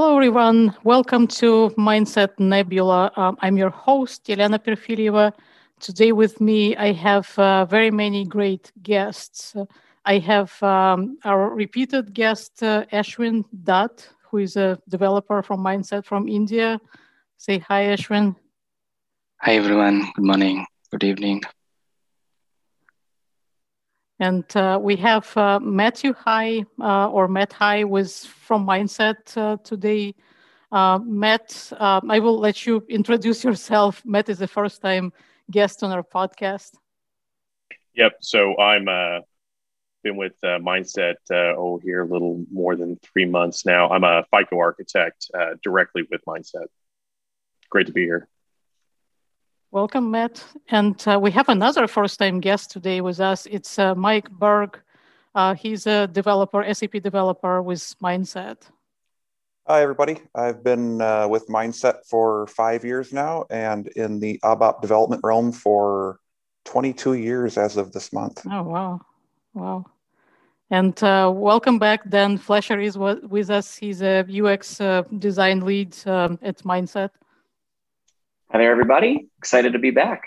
hello, everyone. Welcome to Mindset Nebula. Um, I'm your host, Jelena Perfiljeva. Today with me, I have uh, very many great guests. I have um, our repeated guest, uh, Ashwin Dutt, who is a developer from Mindset from India. Say hi, Ashwin. Hi, everyone. Good morning. Good evening. And uh, we have uh, Matthew High uh, or Matt High was from Mindset uh, today. Uh, Matt, uh, I will let you introduce yourself. Matt is the first time guest on our podcast. Yep. So I'm been with Mindset oh here a little more than three months now. I'm a FICO architect directly with Mindset. Great to be here. Welcome, Matt. And uh, we have another first time guest today with us. It's uh, Mike Berg. Uh, he's a developer, SAP developer with Mindset. Hi, everybody. I've been uh, with Mindset for five years now and in the ABAP development realm for 22 years as of this month. Oh, wow. Wow. And uh, welcome back, Dan Fleischer is with us. He's a UX uh, design lead um, at Mindset. Hi there, everybody. Excited to be back.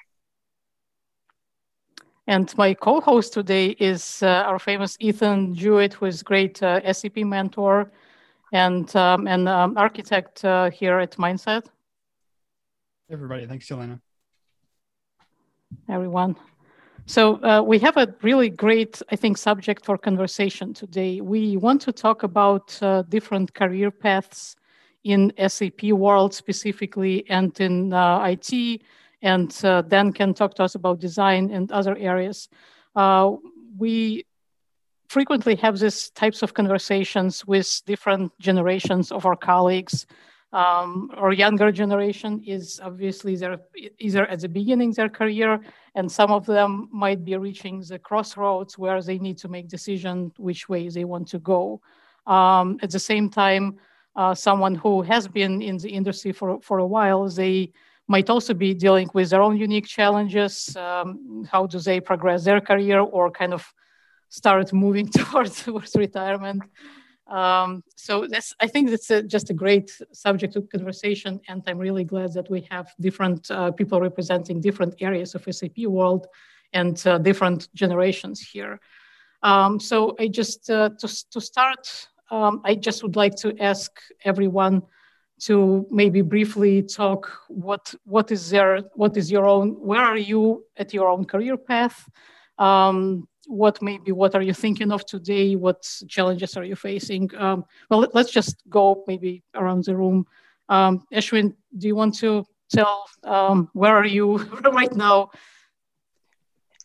And my co-host today is uh, our famous Ethan Jewett, who is great uh, SAP mentor and um, an um, architect uh, here at Mindset. Everybody, thanks, Jelena. Everyone. So uh, we have a really great, I think, subject for conversation today. We want to talk about uh, different career paths in SAP world specifically and in uh, IT, and uh, Dan can talk to us about design and other areas. Uh, we frequently have these types of conversations with different generations of our colleagues. Um, our younger generation is obviously they're either at the beginning of their career, and some of them might be reaching the crossroads where they need to make decision which way they want to go. Um, at the same time, uh, someone who has been in the industry for, for a while, they might also be dealing with their own unique challenges. Um, how do they progress their career or kind of start moving towards, towards retirement? Um, so that's, I think that's a, just a great subject of conversation, and I'm really glad that we have different uh, people representing different areas of SAP world and uh, different generations here. Um, so I just uh, to to start um, I just would like to ask everyone to maybe briefly talk what what is there what is your own where are you at your own career path? Um, what maybe what are you thinking of today? What challenges are you facing? Um, well let, us just go maybe around the room. Um, ashwin do you want to tell um, where are you right now?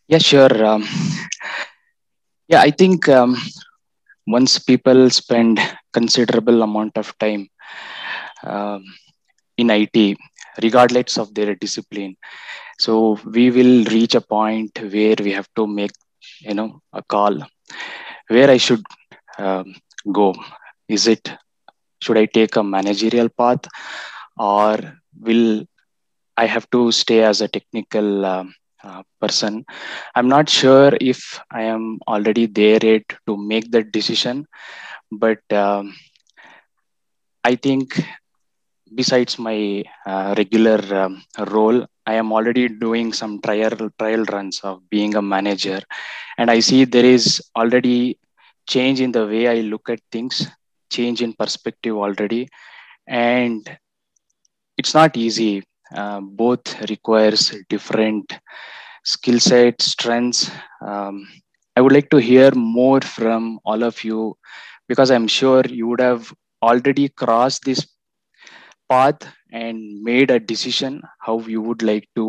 Yeah sure. Um, yeah i think um, once people spend considerable amount of time um, in IT, regardless of their discipline, so we will reach a point where we have to make, you know, a call where I should um, go. Is it should I take a managerial path, or will I have to stay as a technical um, uh, person. I'm not sure if i am already there yet to make that decision but um, i think besides my uh, regular um, role i am already doing some trial trial runs of being a manager. And i see there is already change in the way i look at things change in perspective already. And it's not easy uh, both requires different skill set strengths. Um, i would like to hear more from all of you because i'm sure you would have already crossed this path and made a decision how you would like to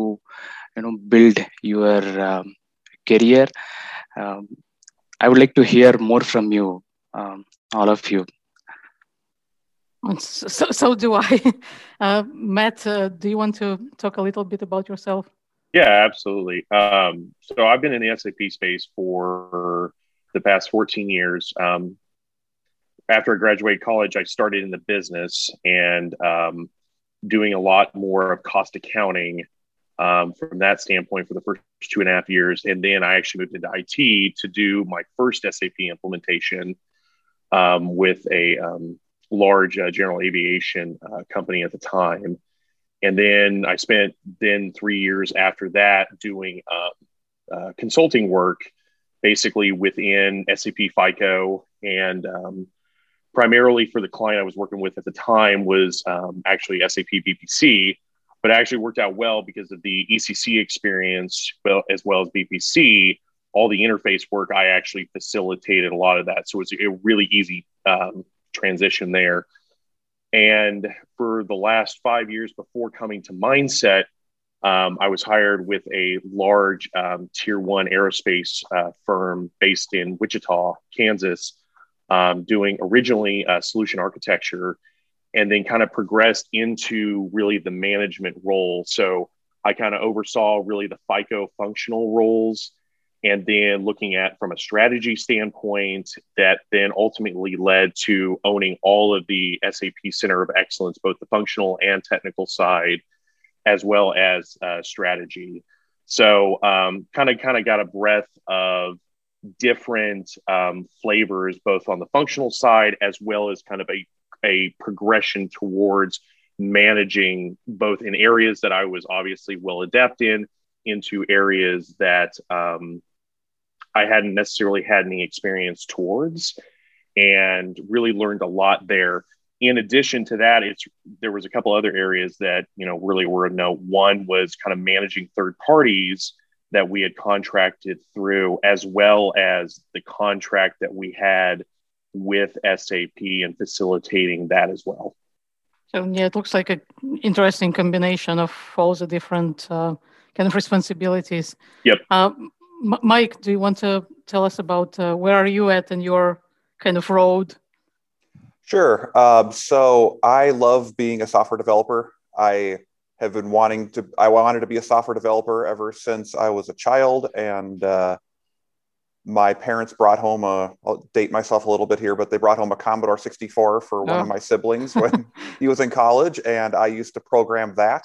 you know build your um, career. Um, i would like to hear more from you um, all of you so, so do I. Uh, Matt, uh, do you want to talk a little bit about yourself? Yeah, absolutely. Um, so I've been in the SAP space for the past 14 years. Um, after I graduated college, I started in the business and um, doing a lot more of cost accounting um, from that standpoint for the first two and a half years. And then I actually moved into IT to do my first SAP implementation um, with a um, large uh, general aviation uh, company at the time. And then I spent then three years after that doing um, uh, consulting work, basically within SAP FICO, and um, primarily for the client I was working with at the time was um, actually SAP BPC, but actually worked out well because of the ECC experience, well as well as BPC. All the interface work I actually facilitated a lot of that, so it was a really easy um, transition there. And for the last five years before coming to Mindset, um, I was hired with a large um, tier one aerospace uh, firm based in Wichita, Kansas, um, doing originally uh, solution architecture and then kind of progressed into really the management role. So I kind of oversaw really the FICO functional roles and then looking at from a strategy standpoint that then ultimately led to owning all of the SAP Center of Excellence, both the functional and technical side, as well as uh, strategy. So kind of kind of got a breadth of different um, flavors, both on the functional side as well as kind of a, a progression towards managing both in areas that I was obviously well adept in into areas that um, I hadn't necessarily had any experience towards and really learned a lot there. In addition to that, it's there was a couple other areas that you know really were a note. One was kind of managing third parties that we had contracted through, as well as the contract that we had with SAP and facilitating that as well. So yeah, it looks like an interesting combination of all the different uh, kind of responsibilities. Yep. Uh, M- Mike, do you want to tell us about uh, where are you at in your kind of road? Sure. Um, so I love being a software developer. I have been wanting to i wanted to be a software developer ever since i was a child and uh, my parents brought home a i'll date myself a little bit here but they brought home a commodore 64 for one of oh. my siblings when he was in college and i used to program that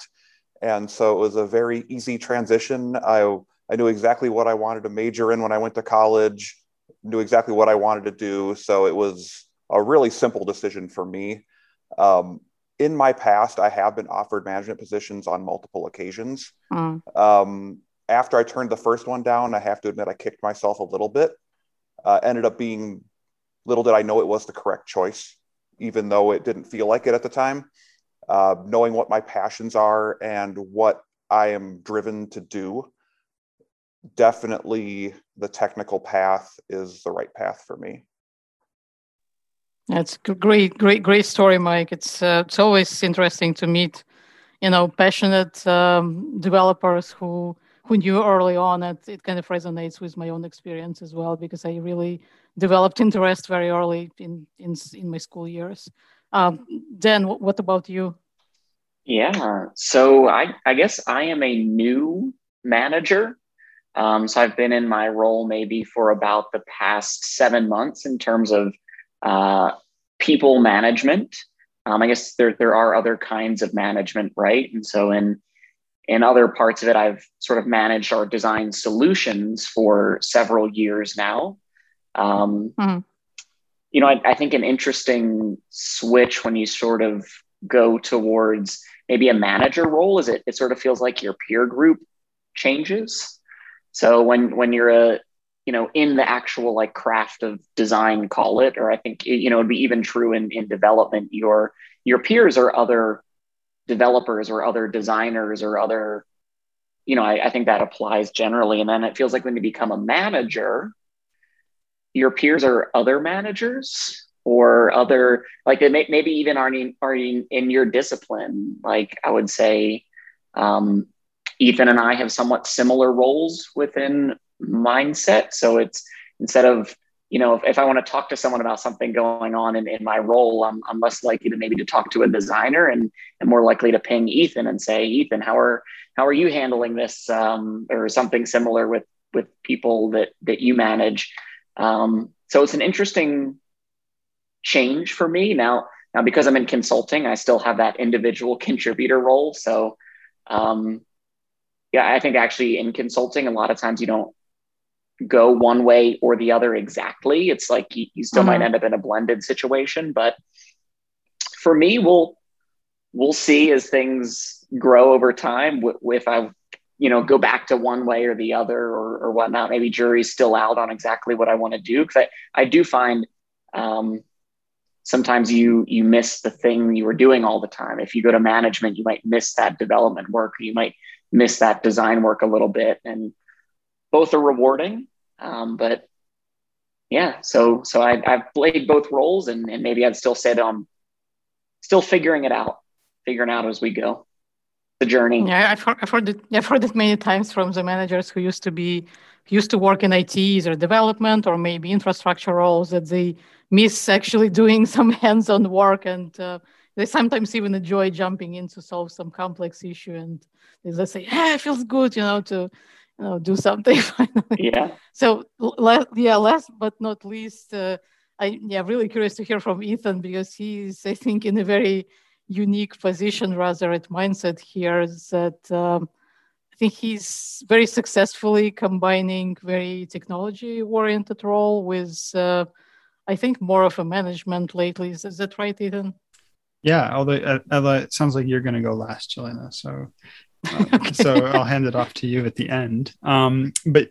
and so it was a very easy transition i i knew exactly what i wanted to major in when i went to college knew exactly what i wanted to do so it was a really simple decision for me um, in my past, I have been offered management positions on multiple occasions. Mm. Um, after I turned the first one down, I have to admit I kicked myself a little bit. Uh, ended up being, little did I know it was the correct choice, even though it didn't feel like it at the time. Uh, knowing what my passions are and what I am driven to do, definitely the technical path is the right path for me. That's great, great, great story, Mike. It's uh, it's always interesting to meet, you know, passionate um, developers who who knew early on. It it kind of resonates with my own experience as well because I really developed interest very early in in in my school years. Um, Dan, what about you? Yeah, so I I guess I am a new manager. Um, so I've been in my role maybe for about the past seven months in terms of uh, people management. Um, I guess there there are other kinds of management, right? And so in in other parts of it, I've sort of managed our design solutions for several years now. Um, mm-hmm. You know, I, I think an interesting switch when you sort of go towards maybe a manager role is it it sort of feels like your peer group changes. So when when you're a you know in the actual like craft of design call it or i think you know it'd be even true in in development your your peers are other developers or other designers or other you know I, I think that applies generally. And then it feels like when you become a manager your peers are other managers or other like they may, maybe even aren't in, are in, in your discipline. Like i would say um, ethan and i have somewhat similar roles within mindset. So it's instead of, you know, if, if I want to talk to someone about something going on in, in my role, I'm, I'm less likely to maybe to talk to a designer and, and more likely to ping Ethan and say, Ethan, how are, how are you handling this? Um, or something similar with, with people that, that you manage. Um, so it's an interesting change for me now, now because I'm in consulting, I still have that individual contributor role. So, um, yeah, I think actually in consulting, a lot of times you don't go one way or the other exactly. It's like you, you still mm-hmm. might end up in a blended situation, but for me, we'll we'll see as things grow over time. If I, you know, go back to one way or the other or, or whatnot, maybe jury's still out on exactly what I want to do. Because I, I do find um, sometimes you you miss the thing you were doing all the time. If you go to management, you might miss that development work. Or you might miss that design work a little bit, and both are rewarding. Um, but yeah, so so I, I've played both roles, and, and maybe I'd still say that I'm still figuring it out, figuring out as we go. The journey. Yeah, I've heard, I've heard it. I've heard it many times from the managers who used to be used to work in IT or development or maybe infrastructure roles that they miss actually doing some hands-on work and uh, they sometimes even enjoy jumping in to solve some complex issue and they just say, "Yeah, it feels good," you know, to you know, do something finally. Yeah. So, yeah, last but not least, uh, I yeah, really curious to hear from Ethan because he's, I think, in a very unique position rather at mindset here that um, I think he's very successfully combining very technology oriented role with uh, I think more of a management lately. Is, is that right, Ethan? Yeah, although uh, it sounds like you're going to go last, Jelena. So, uh, okay. so I'll hand it off to you at the end. Um, but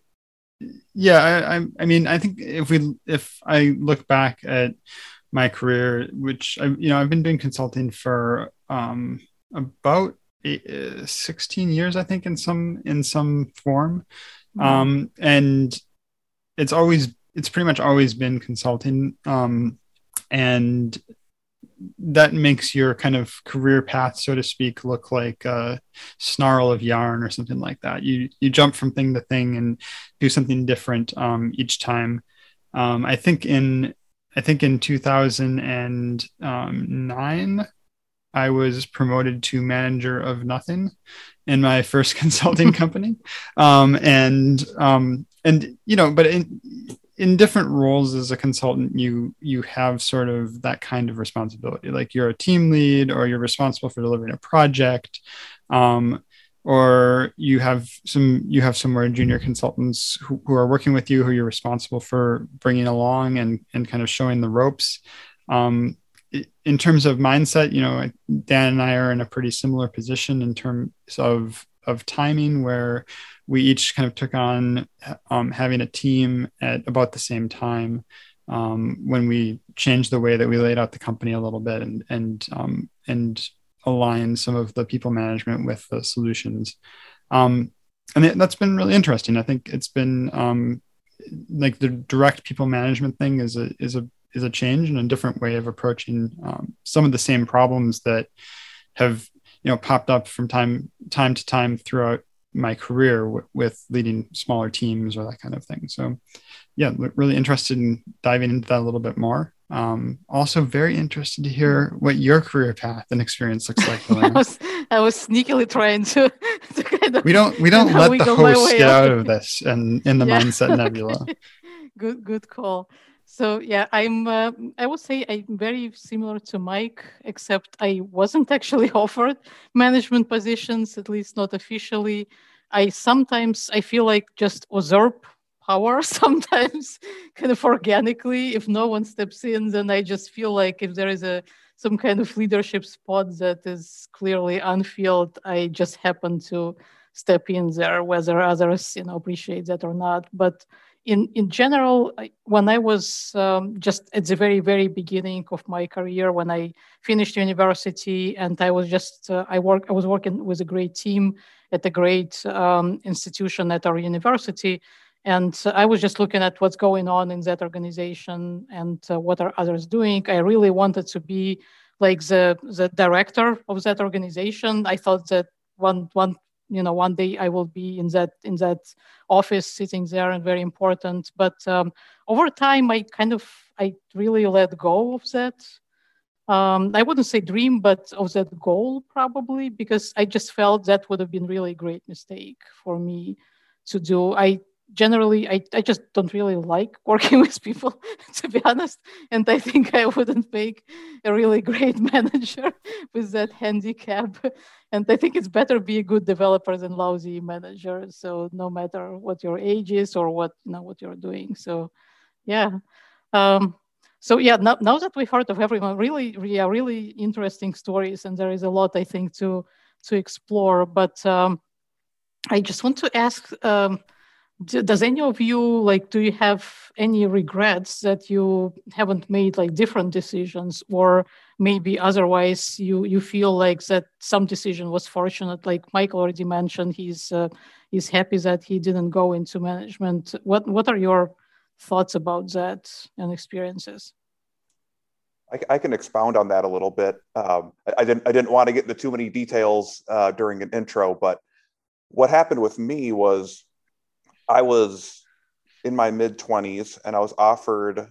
yeah, I, I, I mean, I think if we if I look back at my career, which I, you know, I've been doing consulting for um, about eight, uh, 16 years, I think, in some in some form, mm-hmm. um, and it's always it's pretty much always been consulting, um, and that makes your kind of career path, so to speak, look like a snarl of yarn or something like that. You you jump from thing to thing and do something different um, each time. Um, I think in I think in 2009, I was promoted to manager of nothing in my first consulting company, um, and um, and you know, but in in different roles as a consultant, you you have sort of that kind of responsibility. Like you're a team lead, or you're responsible for delivering a project. Um, or you have some you have some more junior consultants who, who are working with you who you're responsible for bringing along and and kind of showing the ropes um, in terms of mindset you know dan and i are in a pretty similar position in terms of of timing where we each kind of took on um, having a team at about the same time um, when we changed the way that we laid out the company a little bit and and um, and align some of the people management with the solutions. Um, and that's been really interesting. I think it's been um, like the direct people management thing is a is a is a change and a different way of approaching um, some of the same problems that have you know popped up from time time to time throughout my career w- with leading smaller teams or that kind of thing. So, yeah, really interested in diving into that a little bit more. Um, also, very interested to hear what your career path and experience looks like. I, was, I was sneakily trying to, to kind of, we don't we don't let the host get out of this and in the yeah. mindset nebula. good good call. So yeah, I'm. Uh, I would say I'm very similar to Mike, except I wasn't actually offered management positions, at least not officially. I sometimes I feel like just usurp power sometimes kind of organically if no one steps in then i just feel like if there is a some kind of leadership spot that is clearly unfilled i just happen to step in there whether others you know appreciate that or not but in in general when i was um, just at the very very beginning of my career when i finished university and i was just uh, i work i was working with a great team at a great um, institution at our university and I was just looking at what's going on in that organization and uh, what are others doing. I really wanted to be like the the director of that organization. I thought that one one you know one day I will be in that in that office sitting there and very important. But um, over time, I kind of I really let go of that. Um, I wouldn't say dream, but of that goal probably because I just felt that would have been really a great mistake for me to do. I generally I, I just don't really like working with people to be honest. And i think i wouldn't make a really great manager with that handicap. And i think it's better be a good developer than lousy manager. So no matter what your age is or what you know what you're doing. So yeah. Um, so yeah, now, now that we've heard of everyone, really, yeah, really interesting stories, and there is a lot I think to to explore. But um, I just want to ask. Um, does any of you like do you have any regrets that you haven't made like different decisions or maybe otherwise you you feel like that some decision was fortunate like michael already mentioned he's uh, he's happy that he didn't go into management what what are your thoughts about that and experiences I, I can expound on that a little bit. Um, I, I, didn't. I didn't want to get into too many details uh, during an intro, but what happened with me was I was in my mid 20s and I was offered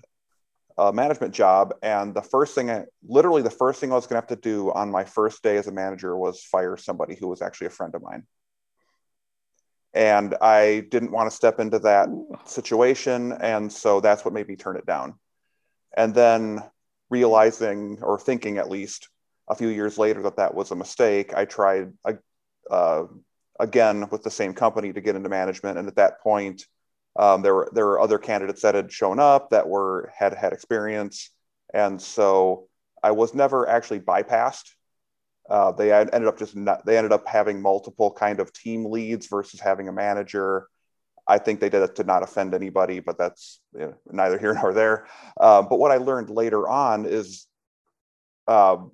a management job. And the first thing I literally, the first thing I was going to have to do on my first day as a manager was fire somebody who was actually a friend of mine. And I didn't want to step into that situation. And so that's what made me turn it down. And then realizing or thinking at least a few years later that that was a mistake, I tried uh, again with the same company to get into management. And at that point, um, there were there were other candidates that had shown up that were had had experience, and so I was never actually bypassed. Uh, they ended up just not, they ended up having multiple kind of team leads versus having a manager. I think they did it to not offend anybody, but that's you know, neither here nor there. Uh, but what I learned later on is um,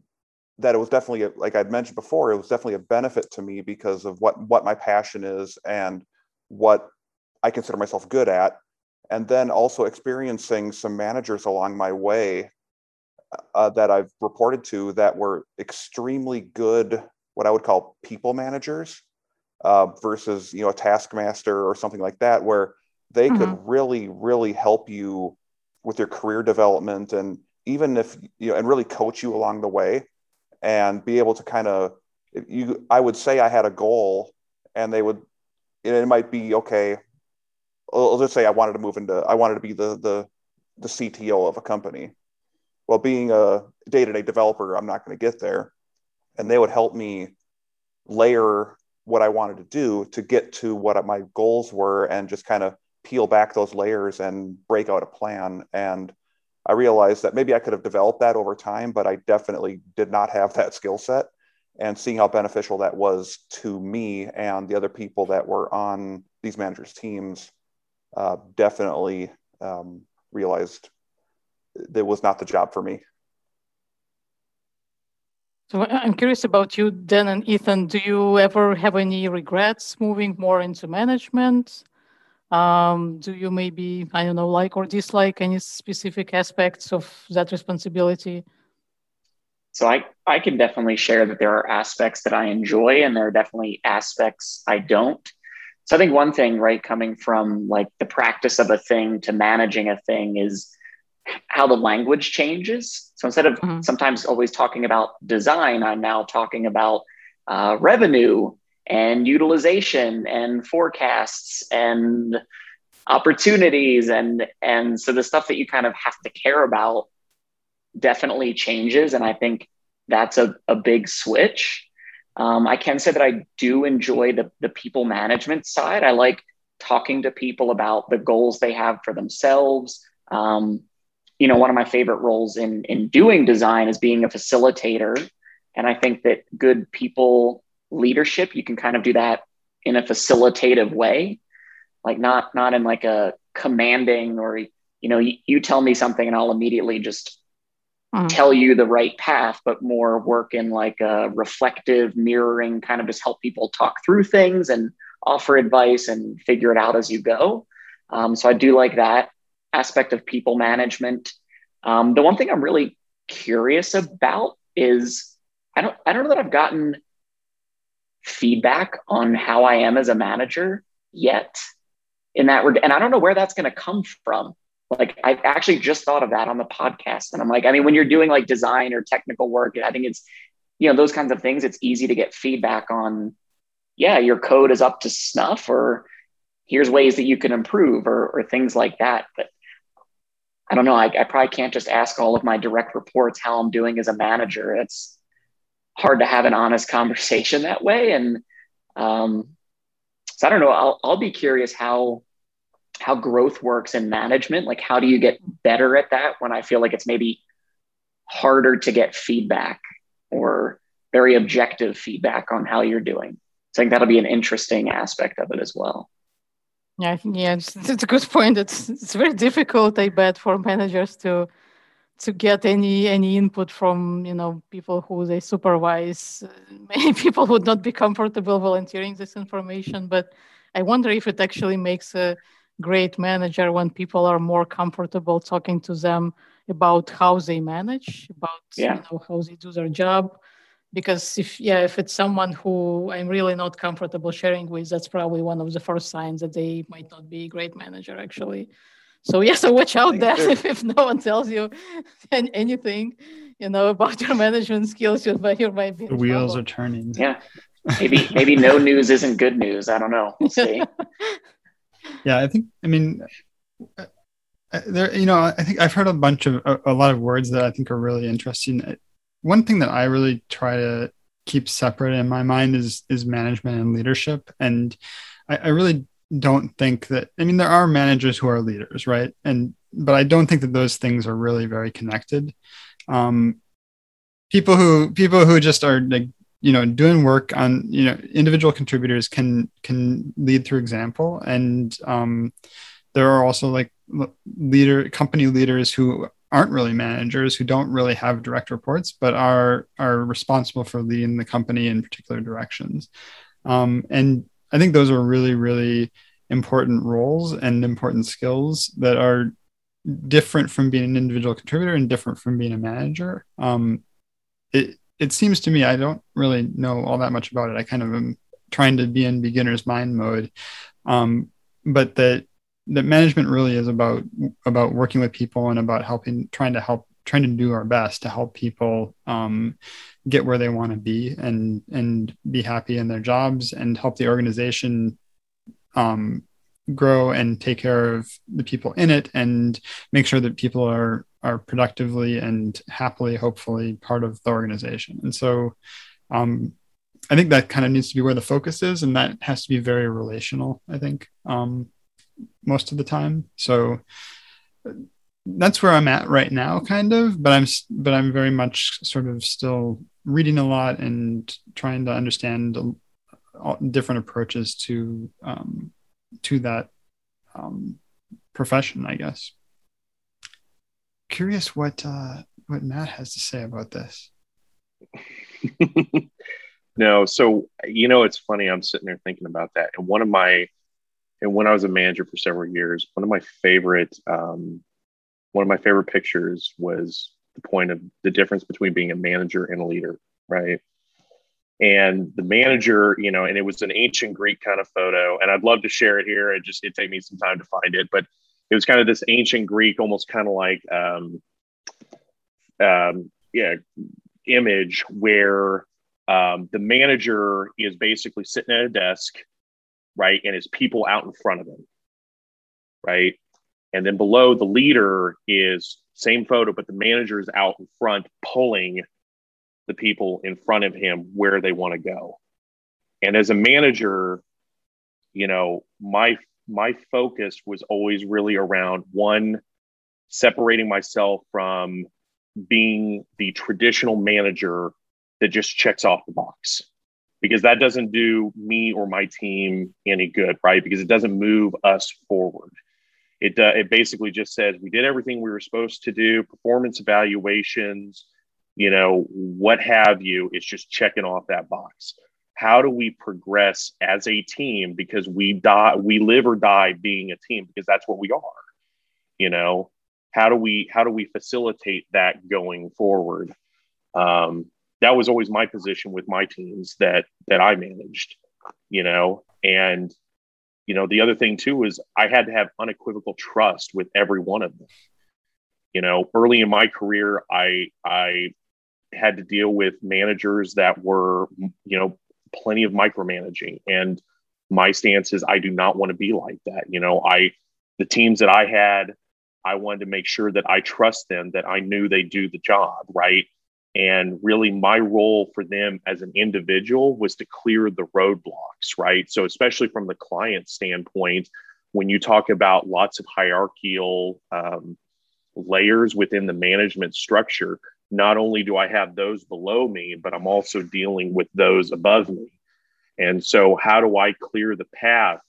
that it was definitely a, like I'd mentioned before, it was definitely a benefit to me because of what what my passion is and what I consider myself good at, and then also experiencing some managers along my way uh, that I've reported to that were extremely good, what I would call people managers, uh, versus you know a taskmaster or something like that, where they mm-hmm. could really really help you with your career development and even if you know and really coach you along the way and be able to kind of you i would say i had a goal and they would it might be okay just say i wanted to move into i wanted to be the the the cto of a company. Well being a day-to-day developer i'm not going to get there. And they would help me layer what i wanted to do to get to what my goals were and just kind of peel back those layers and break out a plan. And I realized that maybe I could have developed that over time, but I definitely did not have that skill set. And seeing how beneficial that was to me and the other people that were on these managers' teams, uh, definitely um, realized that was not the job for me. So I'm curious about you, Dan and Ethan. Do you ever have any regrets moving more into management? Um, do you maybe, I don't know, like or dislike any specific aspects of that responsibility? So I, I can definitely share that there are aspects that I enjoy and there are definitely aspects I don't. So I think one thing, right, coming from like the practice of a thing to managing a thing is how the language changes. So instead of mm-hmm. sometimes always talking about design, I'm now talking about uh, revenue and utilization and forecasts and opportunities and and so the stuff that you kind of have to care about definitely changes. And i think that's a, a big switch. Um, i can say that i do enjoy the, the people management side. I like talking to people about the goals they have for themselves. Um, you know one of my favorite roles in in doing design is being a facilitator. And i think that good people leadership, you can kind of do that in a facilitative way, like not not in like a commanding or you know you, you tell me something and I'll immediately just mm. tell you the right path, but more work in like a reflective mirroring, kind of just help people talk through things and offer advice and figure it out as you go. Um, so I do like that aspect of people management. Um, the one thing I'm really curious about is I don't I don't know that I've gotten feedback on how I am as a manager yet in that regard. And I don't know where that's going to come from. Like I actually just thought of that on the podcast. And I'm like, I mean, when you're doing like design or technical work, I think it's, you know, those kinds of things, it's easy to get feedback on, yeah, your code is up to snuff or here's ways that you can improve or, or things like that. But I don't know. I, I probably can't just ask all of my direct reports how I'm doing as a manager. It's, hard to have an honest conversation that way. And um, so I don't know. I'll, I'll be curious how how growth works in management. Like, how do you get better at that when I feel like it's maybe harder to get feedback or very objective feedback on how you're doing? So I think that'll be an interesting aspect of it as well. Yeah, yeah, it's, it's a good point. It's it's very difficult, I bet, for managers to to get any any input from you know people who they supervise. Many people would not be comfortable volunteering this information, but I wonder if it actually makes a great manager when people are more comfortable talking to them about how they manage, about yeah. you know how they do their job, because if yeah if it's someone who i'm really not comfortable sharing with that's probably one of the first signs that they might not be a great manager actually so yeah so watch out there. if, if no one tells you anything you know about your management skills you might, you might be the wheels trouble. are turning. Yeah. Maybe maybe no news isn't good news. I don't know. We'll see. Yeah i think i mean uh, uh, there you know i think i've heard a bunch of a, a lot of words that i think are really interesting. One thing that I really try to keep separate in my mind is is management and leadership. And I, I really don't think that I mean there are managers who are leaders, right? And but I don't think that those things are really very connected. Um, people who people who just are like you know doing work on you know individual contributors can can lead through example and um, there are also like leader company leaders who aren't really managers who don't really have direct reports but are are responsible for leading the company in particular directions um, and i think those are really really important roles and important skills that are different from being an individual contributor and different from being a manager. Um, it it seems to me i don't really know all that much about it. I kind of am trying to be in beginner's mind mode. Um, but that that management really is about about working with people and about helping trying to help trying to do our best to help people um, get where they want to be and and be happy in their jobs and help the organization um, grow and take care of the people in it and make sure that people are are productively and happily hopefully part of the organization and so um, i think that kind of needs to be where the focus is and that has to be very relational i think um, most of the time. So that's where I'm at right now, kind of. But I'm but I'm very much sort of still reading a lot and trying to understand different approaches to um, to that um, profession, I guess. Curious what uh, what Matt has to say about this. no, so you know, it's funny. I'm sitting there thinking about that, and one of my and when I was a manager for several years, one of my favorite um, one of my favorite pictures was the point of the difference between being a manager and a leader, right? And the manager, you know, and it was an ancient Greek kind of photo, and I'd love to share it here. It just it take me some time to find it, but it was kind of this ancient Greek, almost kind of like, um, um, yeah, image where um, the manager is basically sitting at a desk right? And his people out in front of him, right? And then below the leader is same photo, but the manager is out in front pulling the people in front of him where they want to go. And as a manager, you know, my my focus was always really around one separating myself from being the traditional manager that just checks off the box because that doesn't do me or my team any good, right? Because it doesn't move us forward. It, uh, it basically just says we did everything we were supposed to do, performance evaluations, you know, what have you. It's just checking off that box. How do we progress as a team? Because we die, we live or die being a team because that's what we are. You know, how do we how do we facilitate that going forward? Um, that was always my position with my teams that that I managed, you know, and you know the other thing too is I had to have unequivocal trust with every one of them. You know, early in my career, I I had to deal with managers that were you know plenty of micromanaging and my stance is I do not want to be like that. You know, I the teams that I had, I wanted to make sure that I trust them, that I knew they do the job, right? And really, my role for them as an individual was to clear the roadblocks, right? So, especially from the client standpoint, when you talk about lots of hierarchical um, layers within the management structure, not only do I have those below me, but I'm also dealing with those above me. And so, how do I clear the path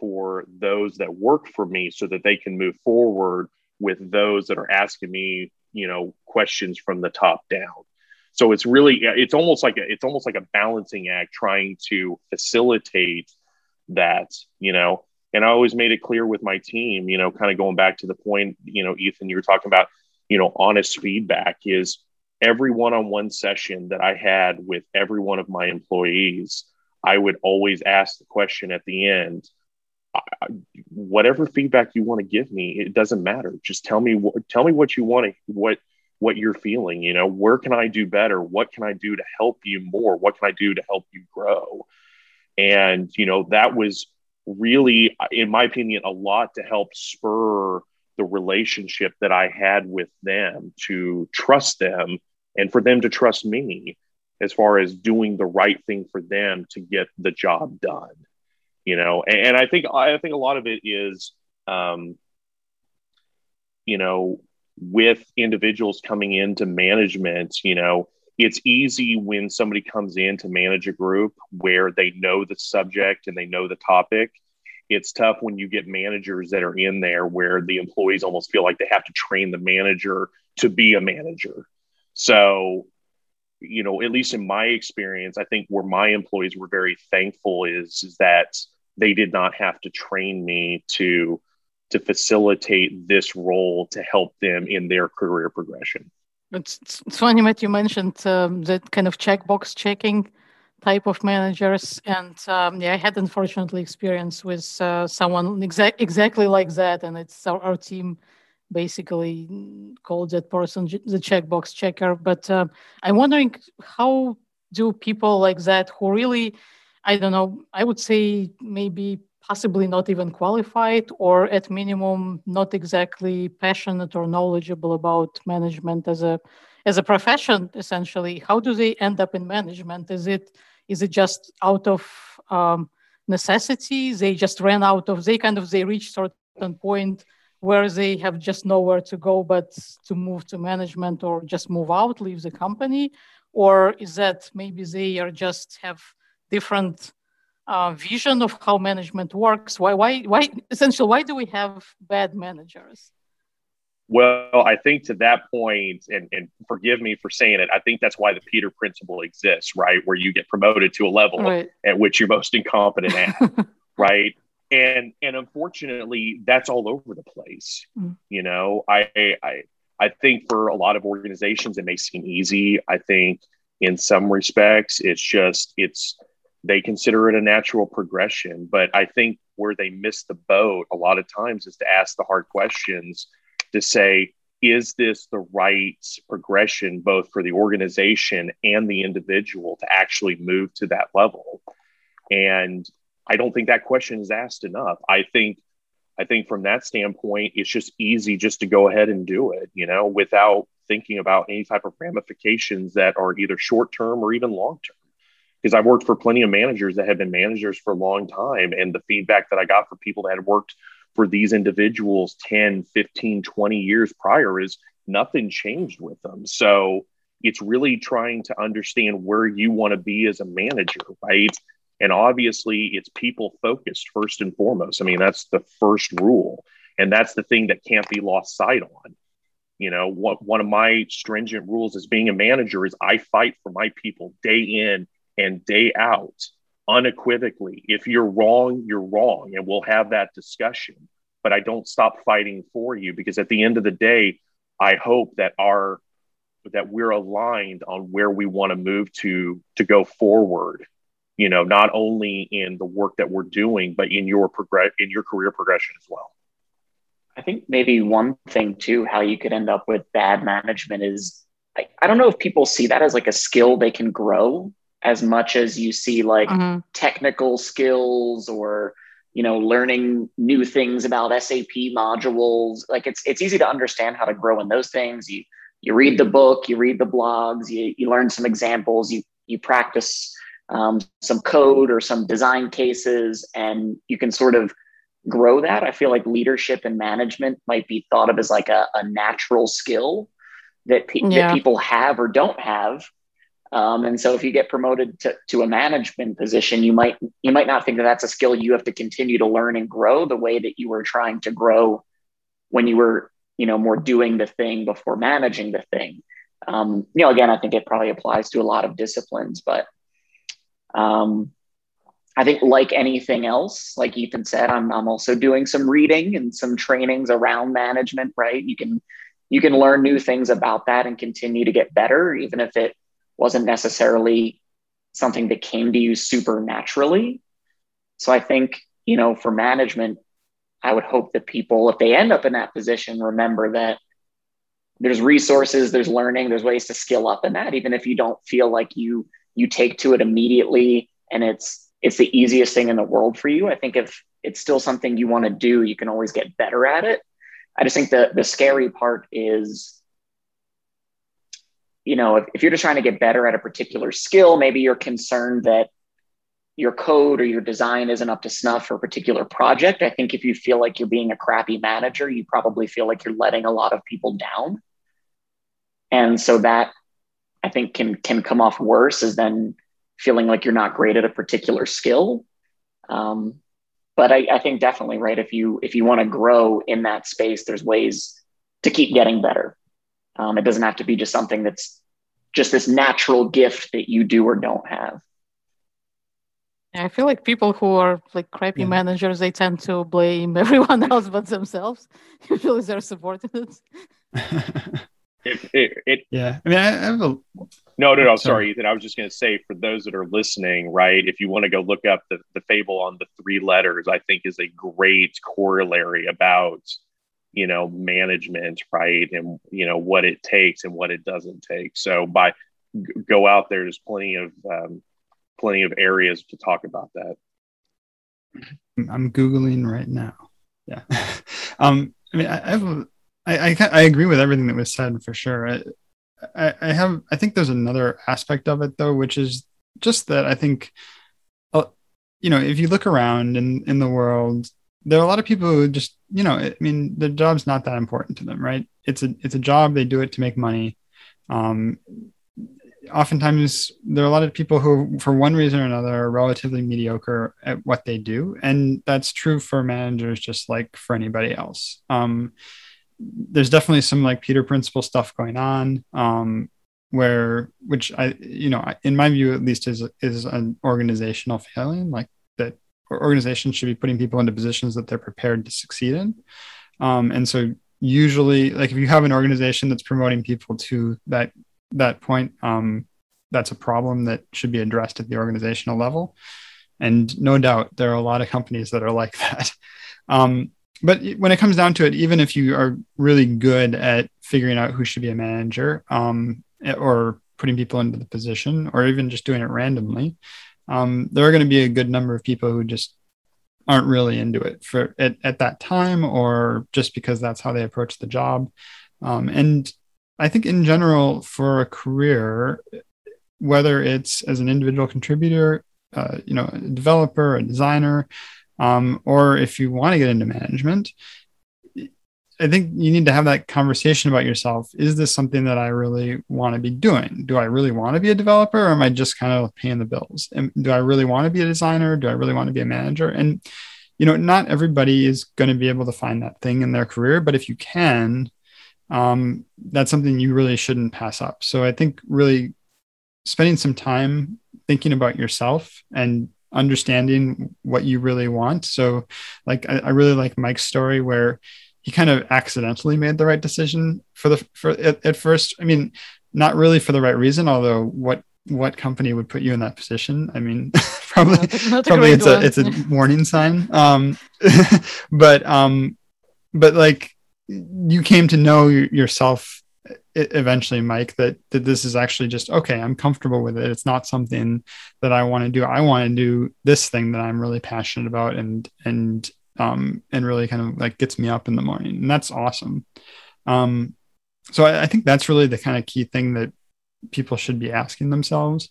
for those that work for me so that they can move forward with those that are asking me, you know, questions from the top down? So it's really, it's almost like a, it's almost like a balancing act trying to facilitate that, you know. And I always made it clear with my team, you know, kind of going back to the point, you know, Ethan, you were talking about, you know, honest feedback is every one-on-one session that I had with every one of my employees I would always ask the question at the end, whatever feedback you want to give me, it doesn't matter. Just tell me what, tell me what you want to, what, what you're feeling, you know, where can I do better? What can I do to help you more? What can I do to help you grow? And, you know, that was really, in my opinion, a lot to help spur the relationship that I had with them to trust them and for them to trust me as far as doing the right thing for them to get the job done you know and, and i think i think a lot of it is um, you know with individuals coming into management you know it's easy when somebody comes in to manage a group where they know the subject and they know the topic. It's tough when you get managers that are in there where the employees almost feel like they have to train the manager to be a manager. So you know, at least in my experience, I think where my employees were very thankful is, is that they did not have to train me to to facilitate this role to help them in their career progression. It's, it's funny, Matt, you mentioned um, that kind of checkbox checking type of managers. And um, yeah, I had unfortunately experience with uh, someone exa- exactly like that. And it's our, our team basically called that person the checkbox checker. But uh, I'm wondering how do people like that who really, I don't know, I would say maybe possibly not even qualified or at minimum not exactly passionate or knowledgeable about management as a as a profession essentially. How do they end up in management? Is it is it just out of um, necessity? They just ran out of they kind of they reach certain point where they have just nowhere to go but to move to management or just move out, leave the company? Or is that maybe they are just have different uh, vision of how management works? Why, why, why, essentially, why do we have bad managers? Well, I think to that point, and, and forgive me for saying it, I think that's why the Peter principle exists, right? Where you get promoted to a level right. at which you're most incompetent at, right? and and unfortunately that's all over the place mm. you know I, I i think for a lot of organizations it may seem easy i think in some respects it's just it's they consider it a natural progression but i think where they miss the boat a lot of times is to ask the hard questions to say is this the right progression both for the organization and the individual to actually move to that level and I don't think that question is asked enough. I think I think from that standpoint, it's just easy just to go ahead and do it, you know, without thinking about any type of ramifications that are either short term or even long term. Because I've worked for plenty of managers that have been managers for a long time. And the feedback that I got for people that had worked for these individuals 10, 15, 20 years prior is nothing changed with them. So it's really trying to understand where you want to be as a manager, right? And obviously, it's people focused first and foremost. I mean, that's the first rule. And that's the thing that can't be lost sight on. You know, what, one of my stringent rules as being a manager is I fight for my people day in and day out, unequivocally. If you're wrong, you're wrong. And we'll have that discussion. But I don't stop fighting for you because at the end of the day, I hope that our that we're aligned on where we want to move to to go forward you know not only in the work that we're doing but in your progress in your career progression as well i think maybe one thing too how you could end up with bad management is I, I don't know if people see that as like a skill they can grow as much as you see like mm-hmm. technical skills or you know learning new things about sap modules like it's it's easy to understand how to grow in those things you you read the book you read the blogs you, you learn some examples you you practice um, some code or some design cases, and you can sort of grow that. I feel like leadership and management might be thought of as like a, a natural skill that, pe- yeah. that people have or don't have. Um, and so if you get promoted to, to a management position, you might you might not think that that's a skill you have to continue to learn and grow the way that you were trying to grow when you were you know more doing the thing before managing the thing. Um, you know, again, I think it probably applies to a lot of disciplines, but um, I think like anything else, like Ethan said, I'm, I'm also doing some reading and some trainings around management, right? You can, you can learn new things about that and continue to get better, even if it wasn't necessarily something that came to you supernaturally. So I think, you know, for management, I would hope that people, if they end up in that position, remember that there's resources, there's learning, there's ways to skill up in that, even if you don't feel like you you take to it immediately and it's it's the easiest thing in the world for you. I think if it's still something you want to do, you can always get better at it. I just think the the scary part is, you know, if, if you're just trying to get better at a particular skill, maybe you're concerned that your code or your design isn't up to snuff for a particular project. I think if you feel like you're being a crappy manager, you probably feel like you're letting a lot of people down. And so that I think can can come off worse as then feeling like you're not great at a particular skill. Um, but I, I think definitely right if you if you want to grow in that space, there's ways to keep getting better. Um, it doesn't have to be just something that's just this natural gift that you do or don't have. I feel like people who are like crappy yeah. managers, they tend to blame everyone else but themselves. Usually they're subordinates. it, it, it, yeah i mean i have a no no no sorry ethan i was just going to say for those that are listening right if you want to go look up the, the fable on the three letters i think is a great corollary about you know management right? And you know what it takes and what it doesn't take. So by go out there there's plenty of um, plenty of areas to talk about that. I'm googling right now. Yeah. Um i mean i have a I, I, I agree with everything that was said for sure. I, I, I have I think there's another aspect of it though, which is just that I think, uh, you know, if you look around in in the world, there are a lot of people who just you know, I mean, the job's not that important to them, right? It's a it's a job. They do it to make money. Um, oftentimes there are a lot of people who for one reason or another are relatively mediocre at what they do and that's true for managers just like for anybody else um, there's definitely some like Peter Principle stuff going on, um, where which I you know in my view at least is is an organizational failing, like organizations should be putting people into positions that they're prepared to succeed in, um, and so usually like if you have an organization that's promoting people to that that point, um, that's a problem that should be addressed at the organizational level. And no doubt there are a lot of companies that are like that. Um, but when it comes down to it, even if you are really good at figuring out who should be a manager um, or putting people into the position or even just doing it randomly, um, there are going to be a good number of people who just aren't really into it for at, at that time or just because that's how they approach the job. Um, and I think in general, for a career, whether it's as an individual contributor, uh, you know, a developer, a designer, um, or if you want to get into management, I think you need to have that conversation about yourself. Is this something that I really want to be doing? Do I really want to be a developer or am I just kind of paying the bills? And do I really want to be a designer? Do I really want to be a manager? And, you know, not everybody is going to be able to find that thing in their career, but if you can, um, that's something you really shouldn't pass up. So I think really spending some time thinking about yourself and understanding what you really want. So, like, I, I really like Mike's story where he kind of accidentally made the right decision for the for at, at first. I mean, not really for the right reason, although what what company would put you in that position? I mean, probably not, probably it's one. a it's a warning sign. Um, but um, but like you came to know yourself eventually mike that that this is actually just okay i'm comfortable with it it's not something that i want to do i want to do this thing that i'm really passionate about and and um and really kind of like gets me up in the morning and that's awesome. Um so i, I think that's really the kind of key thing that people should be asking themselves.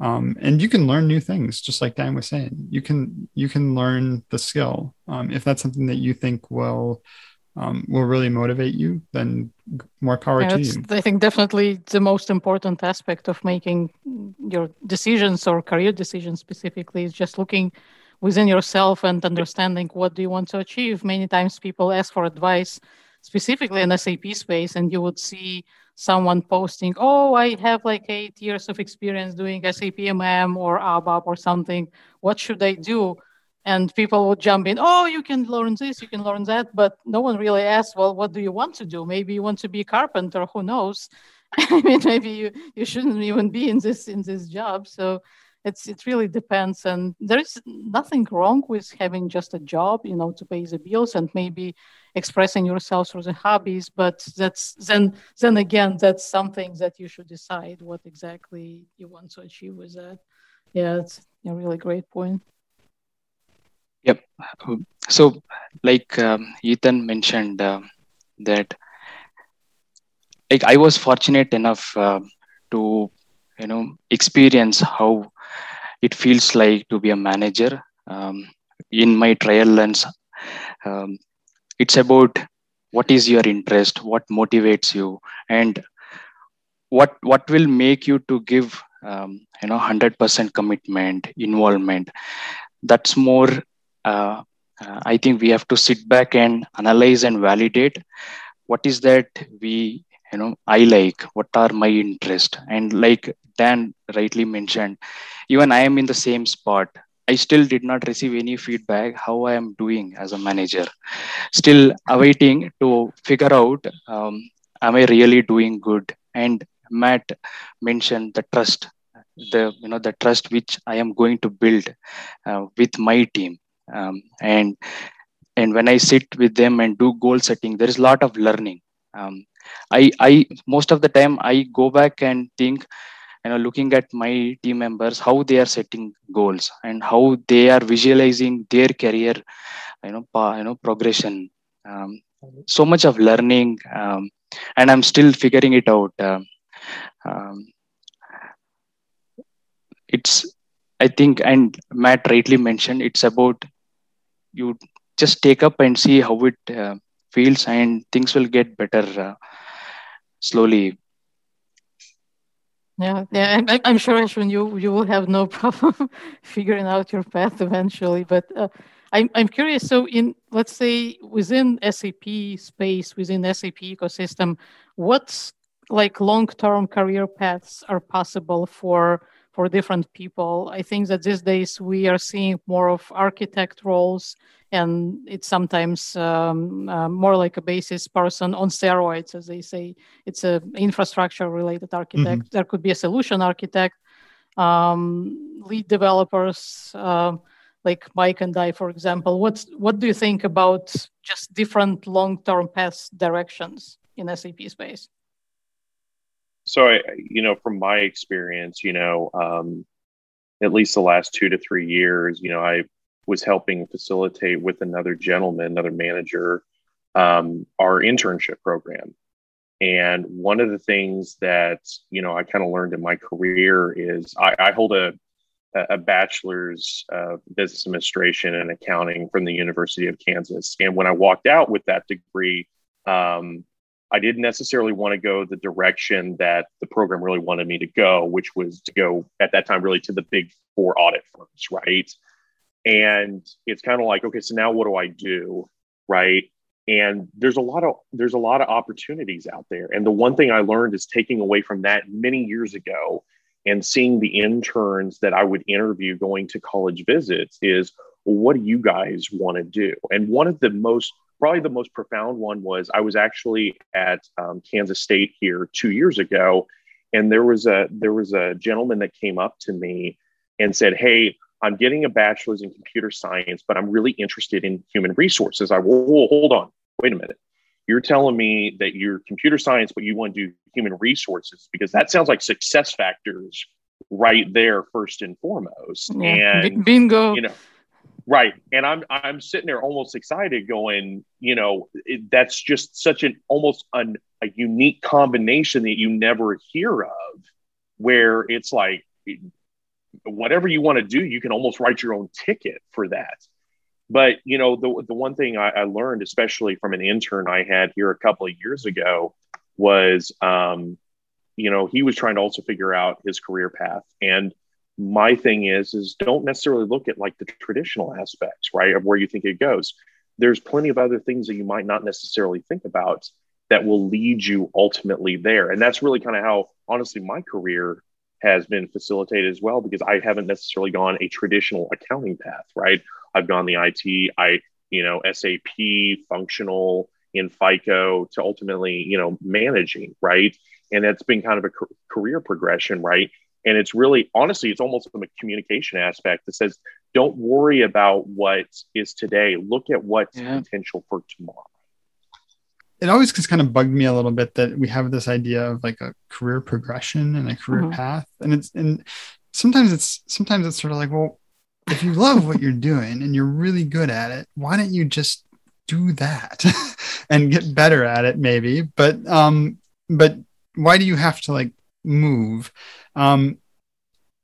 Um, and you can learn new things just like dan was saying. You can you can learn the skill. Um, if that's something that you think will um, will really motivate you then more power yeah, to you. I think definitely the most important aspect of making your decisions or career decisions specifically is just looking within yourself and understanding what do you want to achieve many times people ask for advice specifically in sap space and you would see someone posting, oh, I have like eight years of experience doing SAP MM or ABAP or something. What should I do? And people would jump in, oh, you can learn this, you can learn that. But no one really asks, well, what do you want to do? Maybe you want to be a carpenter, who knows? I mean, maybe you, you shouldn't even be in this in this job. So it's it really depends and there is nothing wrong with having just a job you know to pay the bills and maybe expressing yourself through the hobbies but that's then then again that's something that you should decide what exactly you want to achieve with that. Yeah it's a really great point. Yep. So like um, ethan mentioned uh, that like i was fortunate enough uh, to you know experience how it feels like to be a manager um, in my trial runs um, it's about what is your interest what motivates you and what what will make you to give um, you know 100% commitment involvement. That's more uh, uh, i think we have to sit back and analyze and validate what is that we you know i like what are my interest? And like dan rightly mentioned even i am in the same spot. I still did not receive any feedback how i am doing as a manager. Still awaiting to figure out um, am i really doing good? And matt mentioned the trust the you know the trust which i am going to build uh, with my team. Um, and and when i sit with them and do goal setting there is a lot of learning. Um, i i most of the time i go back and think you know looking at my team members how they are setting goals and how they are visualizing their career you know pa, you know progression. Um, so much of learning um, and i'm still figuring it out. Um, um it's i think and matt rightly mentioned it's about you just take up and see how it uh, feels and things will get better uh, slowly. Yeah, yeah, I'm, I'm sure, Ashwin, you you will have no problem figuring out your path eventually. But uh, I'm I'm curious. So, in let's say within SAP space, within SAP ecosystem, what's like long-term career paths are possible for for different people. I think that these days we are seeing more of architect roles and it's sometimes um, uh, more like a basis person on steroids, as they say. It's a infrastructure related architect. Mm-hmm. There could be a solution architect, um, lead developers uh, like Mike and I, for example. What's what do you think about just different long term paths directions in SAP space? So, I, you know, from my experience, you know, um, at least the last two to three years, you know, I was helping facilitate with another gentleman, another manager, um, our internship program. And one of the things that you know I kind of learned in my career is I, I hold a a bachelor's of business administration and accounting from the University of Kansas. And when I walked out with that degree, um, I didn't necessarily want to go the direction that the program really wanted me to go, which was to go at that time really to the big four audit firms, right? and it's kind of like okay so now what do i do right? And there's a lot of there's a lot of opportunities out there. And the one thing i learned is taking away from that many years ago and seeing the interns that i would interview going to college visits is well, what do you guys want to do? And one of the most probably the most profound one was i was actually at um, kansas state here two years ago and there was a there was a gentleman that came up to me and said hey I'm getting a bachelor's in computer science, but I'm really interested in human resources. I will hold on, wait a minute. You're telling me that you're computer science, but you want to do human resources because that sounds like SuccessFactors right there, first and foremost. Yeah. And bingo. You know, right. And I'm I'm sitting there almost excited, going, you know, it, that's just such an almost an, a unique combination that you never hear of, where it's like whatever you want to do, you can almost write your own ticket for that. But you know, the the one thing I, I learned, especially from an intern I had here a couple of years ago, was um, you know he was trying to also figure out his career path and my thing is is don't necessarily look at like the traditional aspects right of where you think it goes. There's plenty of other things that you might not necessarily think about that will lead you ultimately there. And that's really kind of how honestly my career has been facilitated as well because i haven't necessarily gone a traditional accounting path right? I've gone the it i you know sap functional in fico to ultimately you know managing right? And it's been kind of a career progression right and it's really honestly it's almost from a communication aspect that says don't worry about what is today look at what's yeah. potential for tomorrow it always just kind of bugged me a little bit that we have this idea of like a career progression and a career mm-hmm. path and it's and sometimes it's sometimes it's sort of like well if you love what you're doing and you're really good at it why don't you just do that and get better at it maybe but um but why do you have to like move um,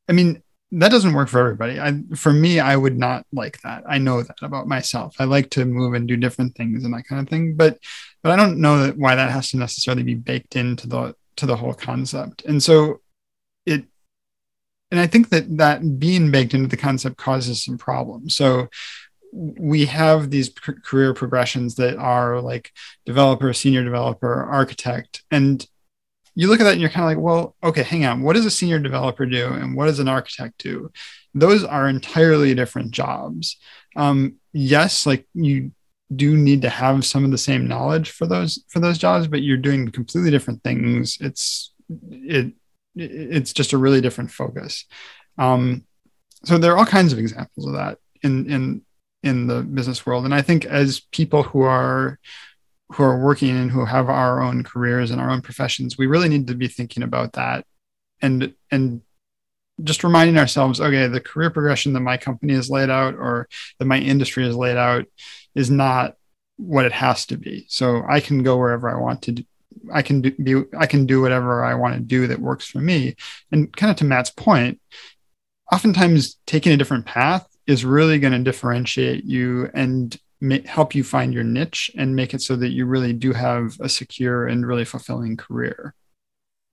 I mean, that doesn't work for everybody. I, for me, I would not like that. I know that about myself. I like to move and do different things and that kind of thing. But, but I don't know that why that has to necessarily be baked into the to the whole concept. And so, it, and I think that that being baked into the concept causes some problems. So, we have these career progressions that are like developer, senior developer, architect, and you look at that and you're kind of like, well, okay, hang on. What does a senior developer do and what does an architect do? Those are entirely different jobs. Um, yes, like you do need to have some of the same knowledge for those for those jobs, but you're doing completely different things. It's it it's just a really different focus. Um, so there are all kinds of examples of that in in in the business world, and I think as people who are who are working and who have our own careers and our own professions, we really need to be thinking about that and and just reminding ourselves, okay, the career progression that my company has laid out or that my industry has laid out is not what it has to be. So I can go wherever I want to do. I can do, be, I can do whatever I want to do that works for me. And kind of to Matt's point, oftentimes taking a different path is really going to differentiate you and help you find your niche and make it so that you really do have a secure and really fulfilling career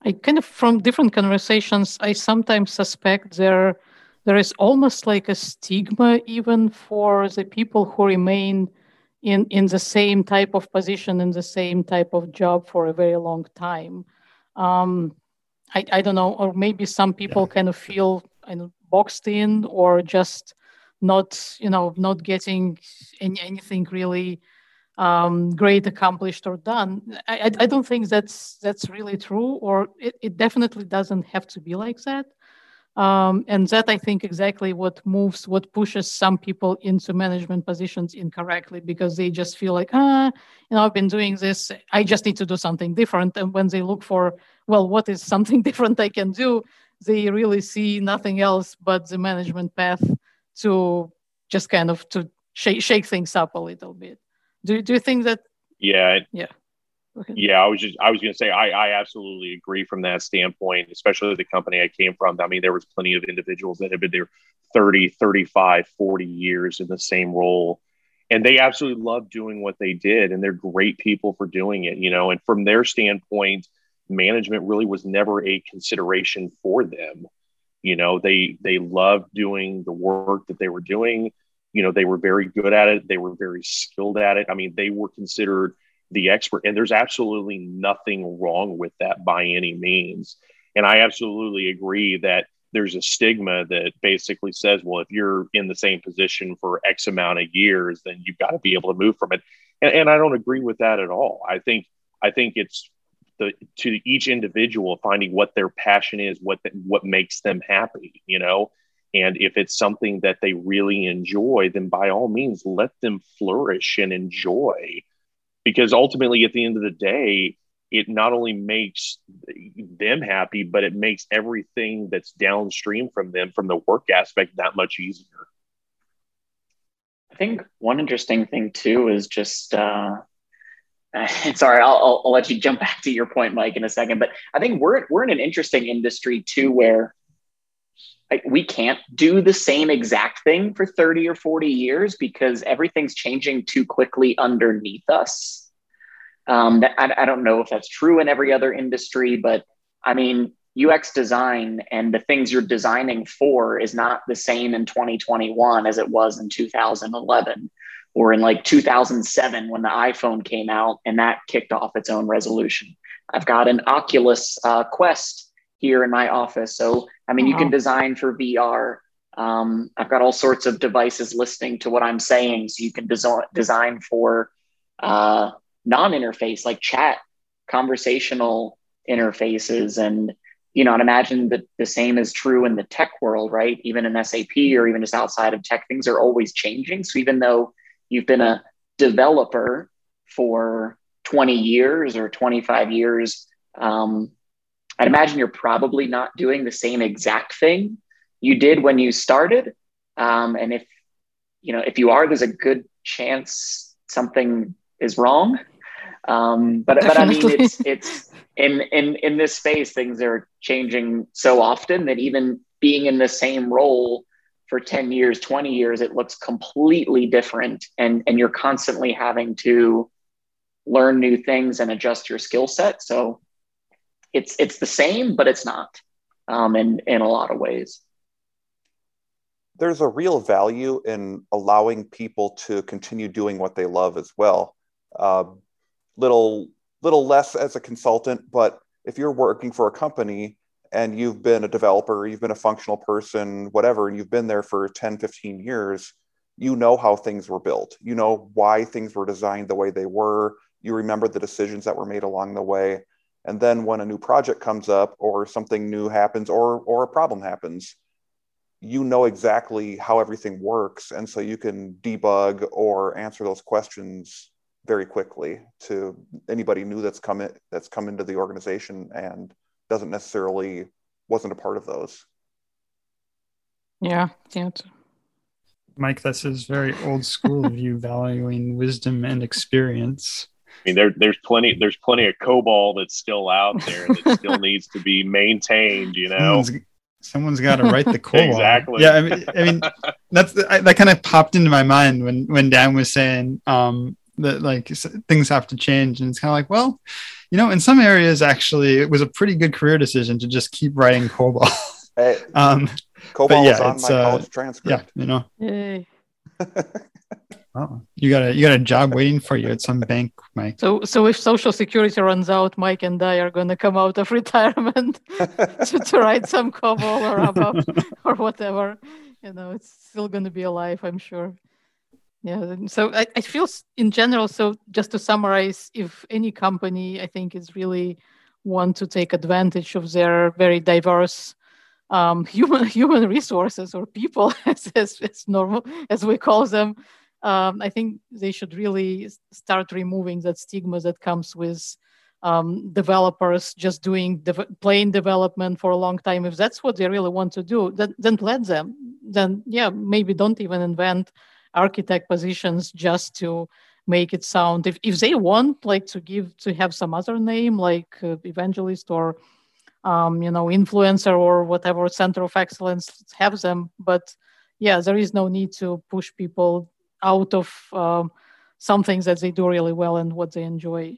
i kind of from different conversations i sometimes suspect there there is almost like a stigma even for the people who remain in in the same type of position in the same type of job for a very long time um, I, I don't know or maybe some people yeah. kind of feel kind of boxed in or just not you know not getting any, anything really um, great accomplished or done. I, I don't think that's that's really true or it, it definitely doesn't have to be like that. Um, and that i think exactly what moves what pushes some people into management positions incorrectly because they just feel like ah you know i've been doing this i just need to do something different. And when they look for well what is something different i can do? they really see nothing else but the management path to just kind of to shake shake things up a little bit. Do do you think that? Yeah. Yeah. Okay. Yeah, I was just I was going to say I I absolutely agree from that standpoint, especially the company I came from. I mean, there was plenty of individuals that have been there 30, 35, 40 years in the same role and they absolutely love doing what they did and they're great people for doing it, you know, and from their standpoint, management really was never a consideration for them you know they they loved doing the work that they were doing. You know they were very good at it. They were very skilled at it. I mean they were considered the expert and there's absolutely nothing wrong with that by any means. And i absolutely agree that there's a stigma that basically says well if you're in the same position for x amount of years then you've got to be able to move from it. And, and i don't agree with that at all. I think i think it's the to each individual finding what their passion is what the, what makes them happy you know? And if it's something that they really enjoy then by all means let them flourish and enjoy. Because ultimately at the end of the day it not only makes them happy but it makes everything that's downstream from them from the work aspect that much easier. I think one interesting thing too is just uh, sorry, I'll, I'll, I'll, let you jump back to your point, Mike, in a second. But I think we're we're in an interesting industry too, where we can't do the same exact thing for 30 or 40 years because everything's changing too quickly underneath us. Um, I, I don't know if that's true in every other industry, but I mean, UX design and the things you're designing for is not the same in 2021 as it was in 2011 or in like 2007 when the iPhone came out and that kicked off its own resolution. I've got an Oculus uh, Quest here in my office. So, I mean, wow. you can design for VR. Um, I've got all sorts of devices listening to what I'm saying. So you can design, design for uh, non interface like chat, conversational interfaces. And, you know, I'd imagine that the same is true in the tech world, right? Even in SAP or even just outside of tech, things are always changing. So even though you've been a developer for 20 years or 25 years, um, I'd imagine you're probably not doing the same exact thing you did when you started. Um, and if you know if you are, there's a good chance something is wrong. Um, but but I mean, it's it's in in in this space, things are changing so often that even being in the same role for 10 years 20 years it looks completely different. And and you're constantly having to learn new things and adjust your skill set. So it's it's the same but it's not um, in in a lot of ways. There's a real value in allowing people to continue doing what they love as well. Uh, little little less as a consultant but if you're working for a company and you've been a developer, you've been a functional person, whatever, and you've been there for 10, 15 years, you know how things were built. You know why things were designed the way they were. You remember the decisions that were made along the way. And then when a new project comes up or something new happens or or a problem happens, you know exactly how everything works. And so you can debug or answer those questions very quickly to anybody new that's come in, that's come into the organization and doesn't necessarily wasn't a part of those. Yeah, yeah. Mike, this is very old school of you valuing wisdom and experience. I mean, there, there's plenty, there's plenty of COBOL that's still out there that still needs to be maintained. You know, someone's, someone's got to write the COBOL. exactly. Yeah, I mean, I mean, that's that kind of popped into my mind when when Dan was saying um, that like things have to change, and it's kind of like, well, you know, in some areas, actually, it was a pretty good career decision to just keep writing COBOL. Hey, um, COBOL yeah, is on my uh, college transcript. Yeah, you know. Yay. oh, you got a you got a job waiting for you at some bank, Mike. So, so if Social Security runs out, Mike and I are going to come out of retirement to, to write some COBOL or ABAP or whatever. You know, it's still going to be alive, I'm sure. Yeah, so I, I feel in general, so just to summarize, if any company I think is really want to take advantage of their very diverse um, human human resources or people as, as, as normal as we call them, um, I think they should really start removing that stigma that comes with um, developers just doing de- plain development for a long time. If that's what they really want to do, then, then let them. Then yeah, maybe don't even invent architect positions just to make it sound if, if they want like to give to have some other name like uh, evangelist or um, you know influencer or whatever center of excellence have them. But yeah there is no need to push people out of um, some things that they do really well and what they enjoy.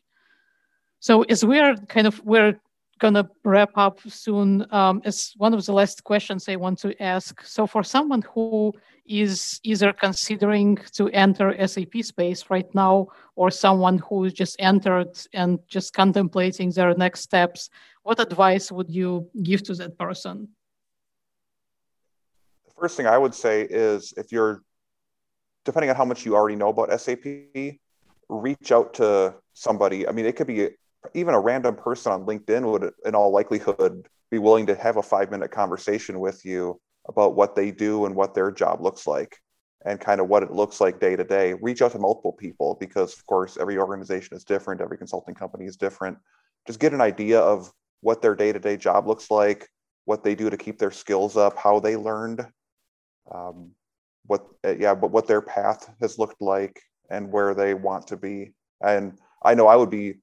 So as we're kind of we're gonna wrap up soon um, as one of the last questions i want to ask so for someone who is either considering to enter SAP space right now or someone who just entered and just contemplating their next steps, what advice would you give to that person? The first thing I would say is if you're, depending on how much you already know about SAP, reach out to somebody. I mean, it could be even a random person on LinkedIn would, in all likelihood, be willing to have a five minute conversation with you about what they do and what their job looks like and kind of what it looks like day to day. Reach out to multiple people because, of course, every organization is different, every consulting company is different. Just get an idea of what their day to day job looks like, what they do to keep their skills up, how they learned, um, what uh, yeah, but what their path has looked like and where they want to be. And I know I would be.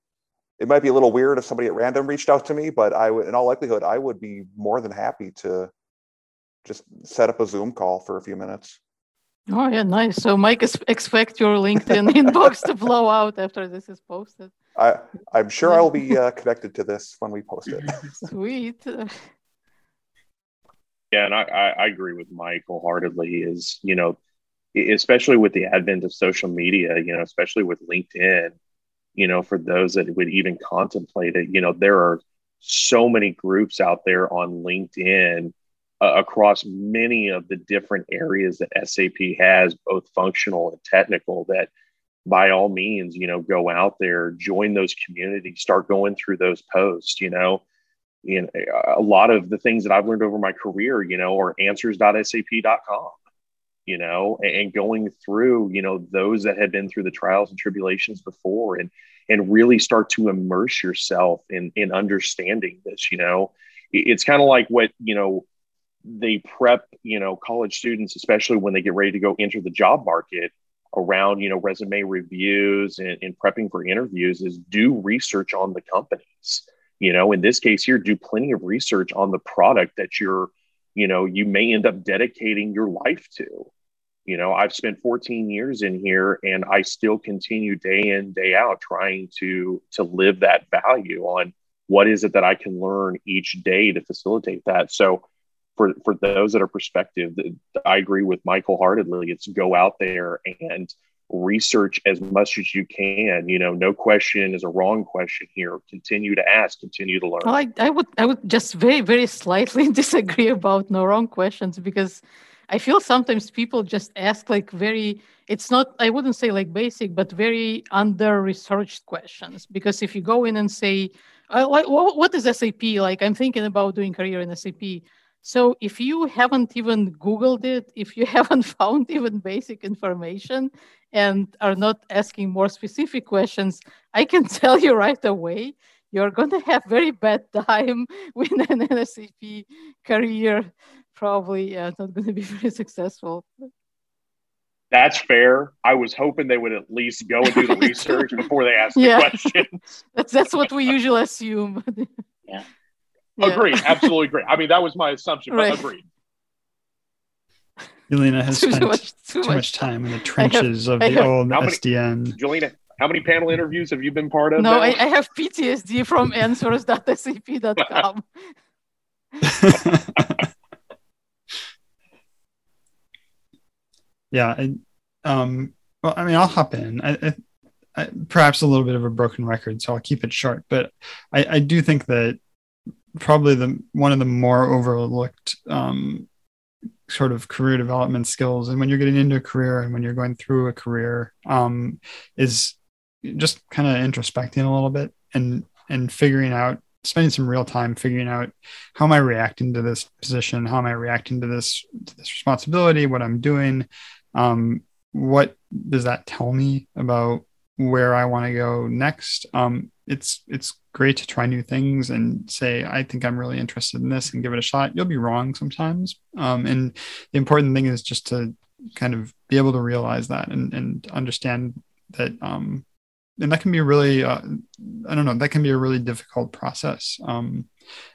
It might be a little weird if somebody at random reached out to me, but I would, in all likelihood, I would be more than happy to just set up a Zoom call for a few minutes. Oh yeah, nice. So Mike, expect your LinkedIn inbox to blow out after this is posted. I I'm sure I'll be uh, connected to this when we post it. Sweet. Yeah, and I, I agree with Mike wholeheartedly. Is you know, especially with the advent of social media, you know, especially with LinkedIn, you know, for those that would even contemplate it, you know, there are so many groups out there on LinkedIn uh, across many of the different areas that SAP has, both functional and technical, that by all means, you know, go out there, join those communities, start going through those posts, you know. You know, a lot of the things that I've learned over my career, you know, are answers.sap.com, you know, and going through, you know, those that had been through the trials and tribulations before and and really start to immerse yourself in in understanding this, you know. It's kind of like what, you know, they prep you know college students especially when they get ready to go enter the job market around you know resume reviews and, and prepping for interviews is do research on the companies you know in this case here do plenty of research on the product that you're you know you may end up dedicating your life to you know i've spent 14 years in here and i still continue day in day out trying to to live that value on what is it that i can learn each day to facilitate that so for for those that are prospective, I agree with Michael heartedly. It's go out there and research as much as you can. You know, no question is a wrong question here. Continue to ask, continue to learn. Well, I, I would I would just very very slightly disagree about no wrong questions because I feel sometimes people just ask like very it's not I wouldn't say like basic but very under researched questions. Because if you go in and say what, is SAP like I'm thinking about doing career in SAP so if you haven't even Googled it, if you haven't found even basic information and are not asking more specific questions, I can tell you right away, you're going to have very bad time with an SAP career. Probably uh, not going to be very successful. That's fair. I was hoping they would at least go and do the research before they ask yeah. the questions. that's that's what we usually assume. yeah. Yeah. Agreed. Absolutely agree. I mean, that was my assumption, right. but agreed. Jelena has too spent much, too, too much, much, time in the trenches have, of the have, old many, SDN. Jelena, how many panel interviews have you been part of? No, I, I, have PTSD from answers.sap.com. yeah. I, um, well, I mean, I'll hop in. I, I, perhaps a little bit of a broken record, so I'll keep it short. But I, I do think that probably the one of the more overlooked um, sort of career development skills and when you're getting into a career and when you're going through a career um, is just kind of introspecting a little bit and and figuring out spending some real time figuring out how am i reacting to this position how am i reacting to this to this responsibility what i'm doing um, what does that tell me about where i want to go next? Um, it's it's great to try new things and say i think i'm really interested in this and give it a shot. You'll be wrong sometimes. Um, and the important thing is just to kind of be able to realize that and, and understand that um, and that can be really uh, i don't know that can be a really difficult process. Um,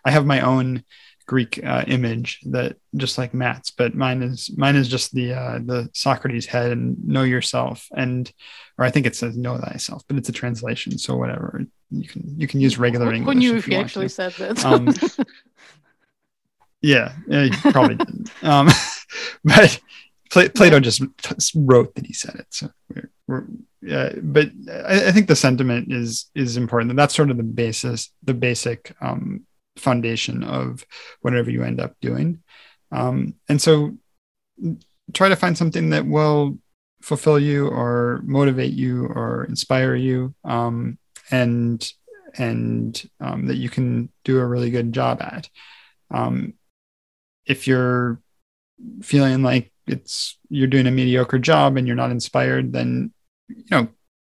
i have my own Greek uh, image that just like Matt's, but mine is mine is just the uh, the Socrates head and know yourself, and or I think it says know thyself, but it's a translation, so whatever you can you can use regular English. Who knew if you, you actually to. said that? Um, yeah, yeah, you probably didn't. Um, but Plato just wrote that he said it, so we're, we're uh, but I, I, think the sentiment is is important. That's sort of the basis, the basic um, foundation of whatever you end up doing. Um, and so try to find something that will fulfill you or motivate you or inspire you um, and and um, that you can do a really good job at um, if you're feeling like it's you're doing a mediocre job and you're not inspired then you know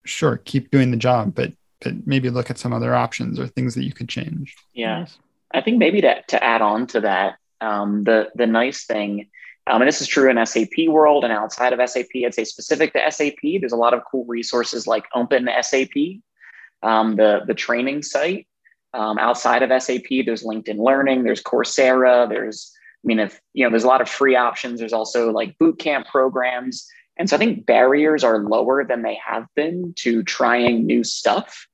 sure keep doing the job but but maybe look at some other options or things that you could change yeah I think maybe to, to add on to that, um, the, the nice thing, um, and this is true in SAP world and outside of SAP, I'd say specific to SAP, there's a lot of cool resources like Open SAP, um, the, the training site. Um, outside of SAP, there's LinkedIn Learning, there's Coursera, there's I mean, if you know, there's a lot of free options. There's also like boot camp programs. And so I think barriers are lower than they have been to trying new stuff.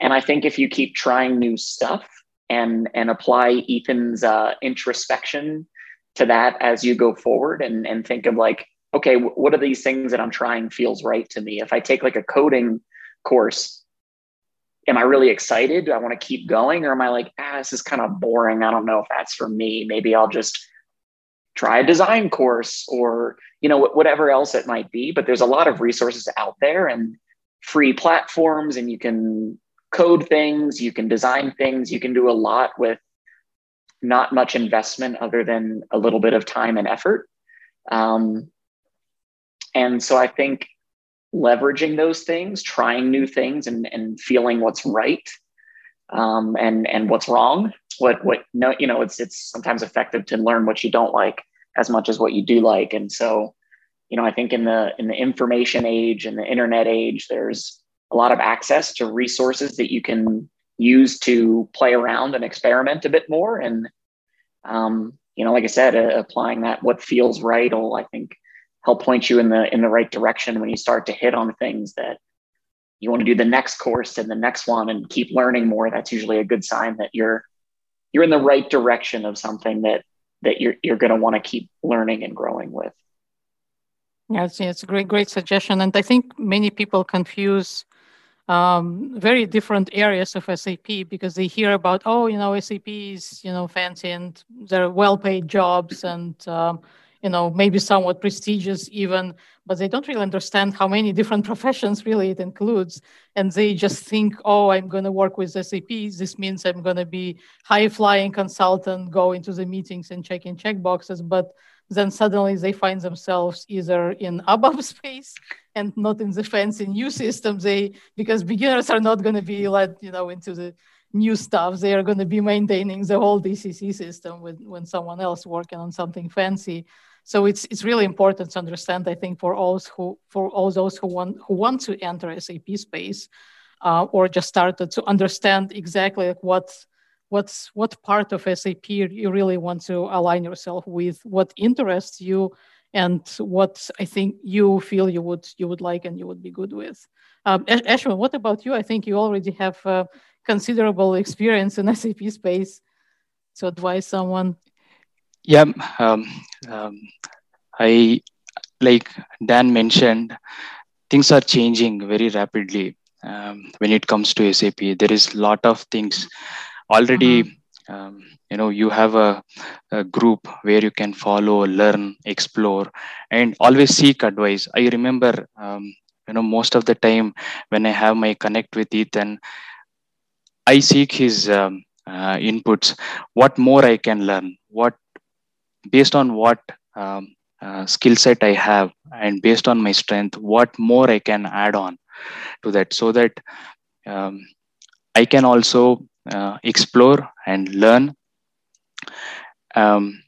And I think if you keep trying new stuff and and apply Ethan's uh, introspection to that as you go forward and, and think of like, okay, what are these things that I'm trying feels right to me? If I take like a coding course, am I really excited? Do I want to keep going? Or am I like, ah, this is kind of boring. I don't know if that's for me. Maybe I'll just try a design course or, you know, whatever else it might be. But there's a lot of resources out there and free platforms and you can code things, you can design things, you can do a lot with not much investment other than a little bit of time and effort. Um, and so I think leveraging those things, trying new things, and, and feeling what's right um, and and what's wrong. What what no, you know, it's it's sometimes effective to learn what you don't like as much as what you do like. And so, you know, I think in the in the information age and the internet age, there's a lot of access to resources that you can use to play around and experiment a bit more. And um, you know, like I said, uh, applying that what feels right will I think help point you in the in the right direction when you start to hit on things that you want to do the next course and the next one and keep learning more. That's usually a good sign that you're you're in the right direction of something that that you're you're going to want to keep learning and growing with. Yeah it's, it's a great great suggestion. And i think many people confuse um, very different areas of SAP because they hear about, oh, you know, SAP is, you know, fancy and they're well-paid jobs and um, you know, maybe somewhat prestigious even, but they don't really understand how many different professions really it includes. And they just think, oh, I'm going to work with SAP. This means I'm going to be high flying consultant, go into the meetings and check in check boxes. But then suddenly they find themselves either in ABAP space and not in the fancy new systems. They because beginners are not going to be led, you know, into the new stuff. They are going to be maintaining the whole ECC system with, when someone else working on something fancy. So it's it's really important to understand, I think, for all who for all those who want who want to enter SAP space uh, or just started to understand exactly what what's what part of SAP you really want to align yourself with, what interests you, and what I think you feel you would you would like and you would be good with. Um, Ashwin, what about you? I think you already have uh, considerable experience in SAP space to advise someone. Yeah, um, um, I like Dan mentioned, things are changing very rapidly um, when it comes to SAP. There is a lot of things already. Mm-hmm. Um, you know, you have a, a, group where you can follow, learn, explore, and always seek advice. I remember, um, you know, most of the time when I have my connect with Ethan, I seek his um, uh, inputs. What more I can learn? What based on what um, uh, skill set I have and based on my strength, what more I can add on to that so that um, I can also uh, explore and learn um,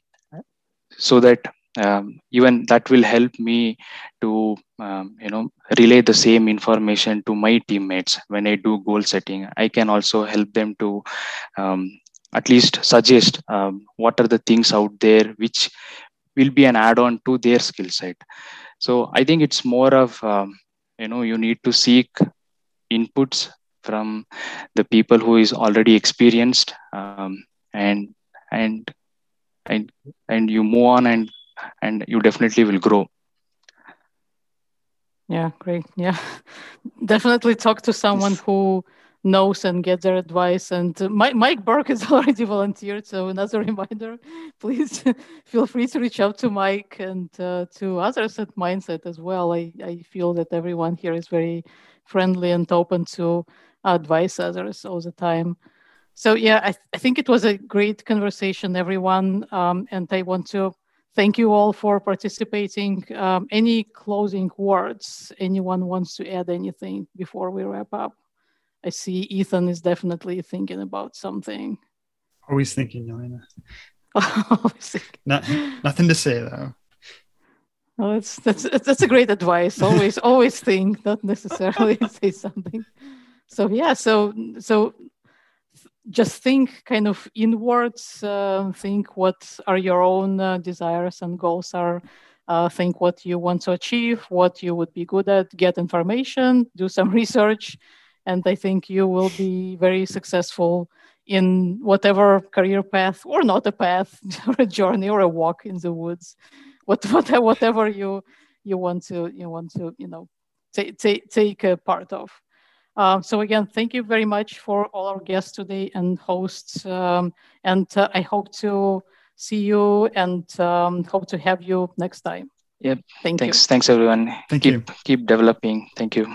so that um, even that will help me to um, you know relay the same information to my teammates. When i do goal setting i can also help them to um, at least suggest um, what are the things out there which will be an add-on to their skill set. So i think it's more of um, you know you need to seek inputs from the people who is already experienced um, and and and and you move on and and you definitely will grow yeah great yeah definitely talk to someone who knows and get their advice. And uh, Mike, Mike Berg has already volunteered. So another reminder, please feel free to reach out to Mike and uh, to others at Mindset as well. I, I feel that everyone here is very friendly and open to advise others all the time. So yeah, I, th- I think it was a great conversation, everyone. Um, and I want to thank you all for participating. Um, any closing words? Anyone wants to add anything before we wrap up? I see Ethan is definitely thinking about something. Always thinking, Jelena. Not, nothing to say though. Oh, that's that's that's a great advice. Always, always think, not necessarily say something. So yeah, so so just think kind of inwards. Uh, think what are your own uh, desires and goals are. Uh, think what you want to achieve, what you would be good at. Get information, do some research, and I think you will be very successful in whatever career path or not a path or a journey or a walk in the woods, what, whatever you you want to you want to you know take take, take a part of. Um, so again, thank you very much for all our guests today and hosts. Um, and uh, I hope to see you and um, hope to have you next time. Yep. Thank Thanks. you. Thanks everyone. Thank keep, you. Keep developing. Thank you.